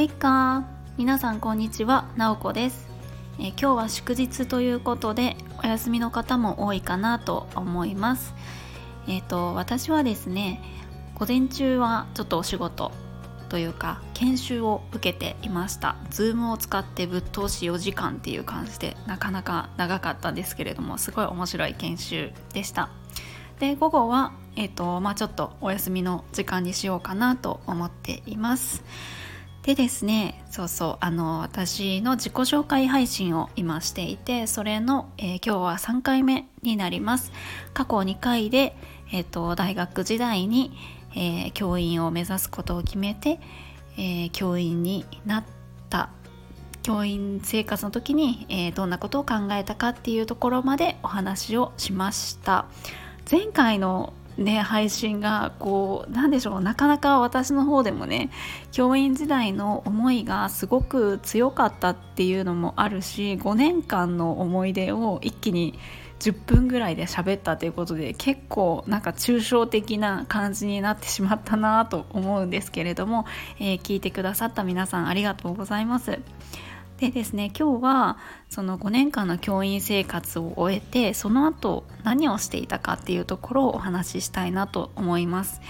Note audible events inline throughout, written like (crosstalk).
もいっか。皆さんこんにちは。なおこです、えー、今日は祝日ということでお休みの方も多いかなと思います。えっ、ー、と私はですね午前中はちょっとお仕事というか研修を受けていました。Zoom を使ってぶっ通し4時間っていう感じでなかなか長かったんですけれどもすごい面白い研修でした。で午後はえーとまあ、ちょっとお休みの時間にしようかなと思っています。でですねそうそうあの私の自己紹介配信を今していてそれの、えー、今日は3回目になります。過去2回で、えーと、大学時代に、えー、教員を目指すことを決めて、えー、教員になった。教員生活の時に、えどんなことを考えたかっていうところまでお話をしました。前回のね配信がこうなんでしょうなかなか私の方でもね教員時代の思いがすごく強かったっていうのもあるし5年間の思い出を一気に10分ぐらいで喋ったということで結構なんか抽象的な感じになってしまったなと思うんですけれども、えー、聞いてくださった皆さんありがとうございます。でですね今日はその5年間の教員生活を終えてその後何をしていたかっていうところをお話ししたいなと思います。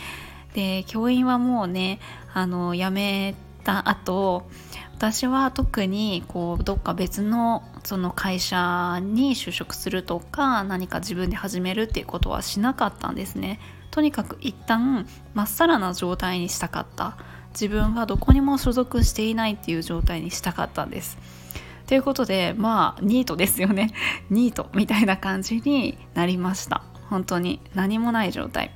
で教員はもうねあの辞めた後私は特にこうどっか別のその会社に就職するとか何か自分で始めるっていうことはしなかったんですね。とにかく一旦まっさらな状態にしたかった自分がどこにも所属していないっていう状態にしたかったんです。ということでまあニートですよね (laughs) ニートみたいな感じになりました本当に何もない状態っ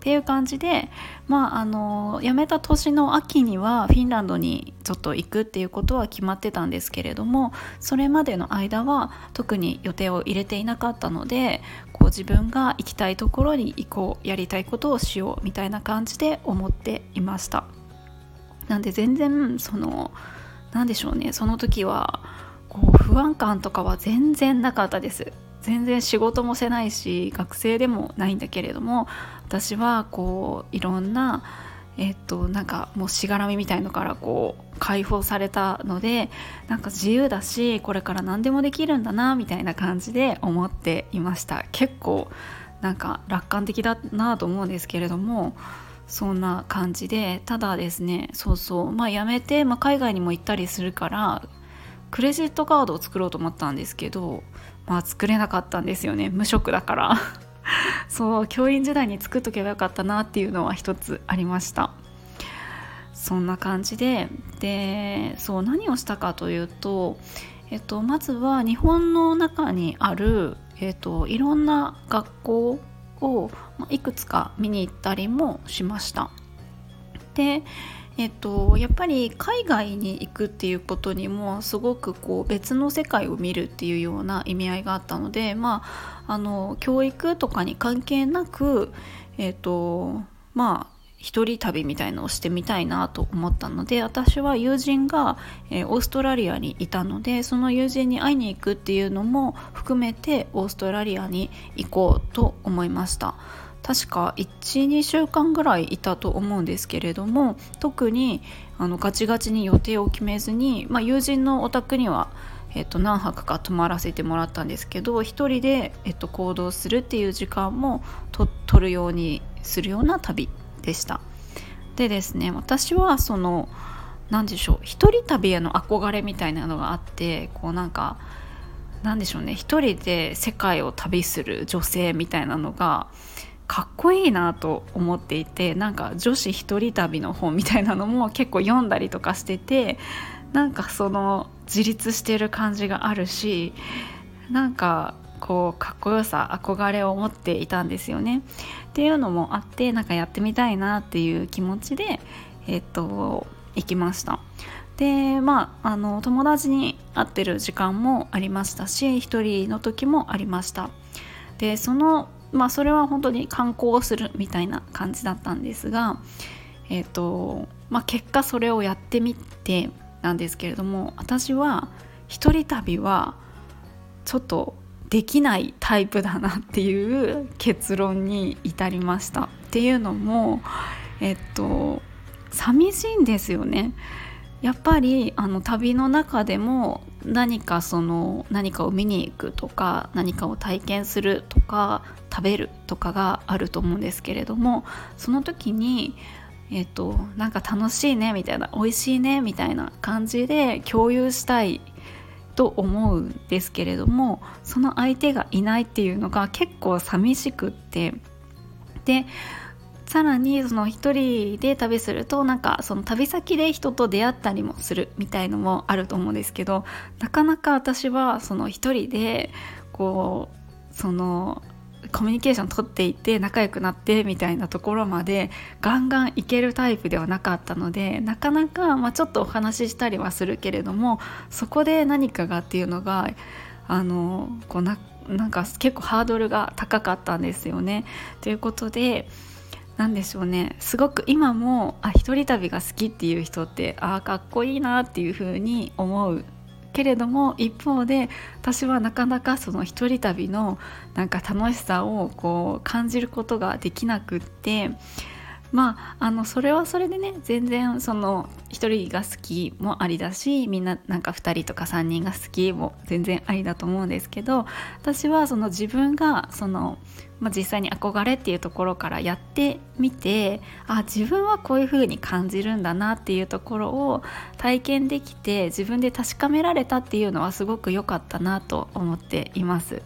ていう感じでまああの辞めた年の秋にはフィンランドにちょっと行くっていうことは決まってたんですけれどもそれまでの間は特に予定を入れていなかったのでこう自分が行きたいところに行こうやりたいことをしようみたいな感じで思っていました。なんで全然その何でしょうね。その時はこう不安感とかは全然なかったです。全然仕事もせないし学生でもないんだけれども私はこういろんなえっとなんかもうしがらみみたいのからこう解放されたのでなんか自由だしこれから何でもできるんだなみたいな感じで思っていました。結構なんか楽観的だなと思うんですけれどもそんな感じでただですねそうそうまあやめて、まあ、海外にも行ったりするからクレジットカードを作ろうと思ったんですけどまあ作れなかったんですよね無職だから。(laughs) そう教員時代に作っとけばよかったなっていうのは一つありました。そんな感じででそう何をしたかというと、えっと、まずは日本の中にある、えっと、いろんな学校をいくつか見に行ったりもしました。でえっと、やっぱり海外に行くっていうことにもすごくこう別の世界を見るっていうような意味合いがあったので、まあ、あの教育とかに関係なく、えっとまあ、一人旅みたいのをしてみたいなと思ったので私は友人が、えー、オーストラリアにいたのでその友人に会いに行くっていうのも含めてオーストラリアに行こうと思いました。確か12週間ぐらいいたと思うんですけれども特にあのガチガチに予定を決めずに、まあ、友人のお宅にはえっと、何泊か泊まらせてもらったんですけど一人で、えっと、行動するっていう時間もと取るようにするような旅でした。でですね私はその何でしょう一人旅への憧れみたいなのがあってこうなんかなんでしょうね一人で世界を旅する女性みたいなのがかっこいいなと思っていてなんか女子一人旅の本みたいなのも結構読んだりとかしててなんかその自立してる感じがあるしなんかこうかっこよさ憧れを持っていたんですよね。っていうのもあってなんかやってみたいなっていう気持ちで、えっと行きました。でまああの友達に会ってる時間もありましたし一人の時もありました。でそのまあそれは本当に観光をするみたいな感じだったんですがえっ、とまあ結果それをやってみてなんですけれども私は一人旅はちょっとできないタイプだなっていう結論に至りました。っていうのもえっと寂しいんですよね。やっぱりあの旅の中でも何かその何かを見に行くとか何かを体験するとか食べるとかがあると思うんですけれどもその時にえっ、となんか楽しいねみたいな美味しいねみたいな感じで共有したいと思うんですけれどもその相手がいないっていうのが結構寂しくってでさらにその一人で旅するとなんかその旅先で人と出会ったりもするみたいのもあると思うんですけどなかなか私はその一人でこうそのコミュニケーション取っていって仲良くなってみたいなところまでガンガンいけるタイプではなかったのでなかなか、まあ、ちょっとお話ししたりはするけれどもそこで何かがっていうのがあのこうななんか結構ハードルが高かったんですよね。ということで何でしょうねすごく今もあ一人旅が好きっていう人ってああかっこいいなっていう風に思うけれども一方で私はなかなかその一人旅のなんか楽しさをこう感じることができなくってまああのそれはそれでね全然その1人が好きもありだしみんななんか2人とか3人が好きも全然ありだと思うんですけど私はその自分がその、まあ、実際に憧れっていうところからやってみてあ自分はこういう風に感じるんだなっていうところを体験できて自分で確かめられたっていうのはすごく良かったなと思っています。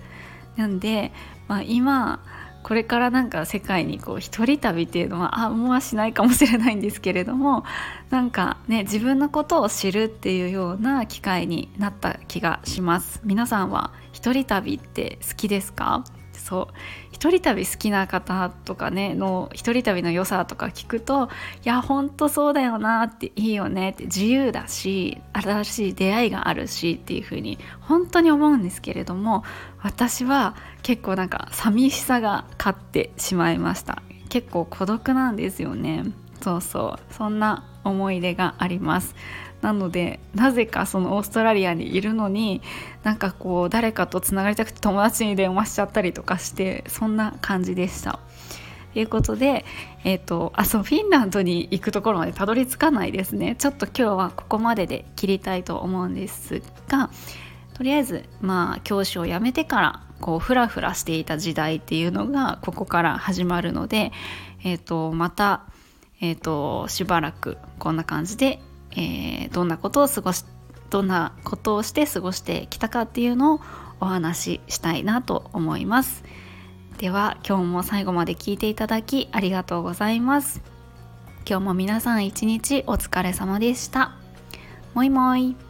なんで、まあ、今これからなんか世界にこう一人旅っていうのはあもうしないかもしれないんですけれどもなんかね自分のことを知るっていうような機会になった気がします。皆さんは一人旅って好きですか？そう。一人旅好きな方とかねの一人旅の良さとか聞くといやほんとそうだよなっていいよねって自由だし新しい出会いがあるしっていう風に本当に思うんですけれども私は結構なんか寂しさが勝ってしまいました。結構孤独なんですよね。そうそう。そんな思い出があります。なのでなぜかそのオーストラリアにいるのになんかこう誰かとつながりたくて友達に電話しちゃったりとかしてそんな感じでした。ということで、えーと、あそうフィンランドに行くところまでたどり着かないですねちょっと今日はここまでで切りたいと思うんですがとりあえずまあ教師を辞めてからこうフラフラしていた時代っていうのがここから始まるので、えーと、また、えーとしばらくこんな感じでえー、どんなことを過ごしどんなことをして過ごしてきたかっていうのをお話ししたいなと思います。では今日も最後まで聞いていただきありがとうございます。今日も皆さん一日お疲れ様でした。もいもい。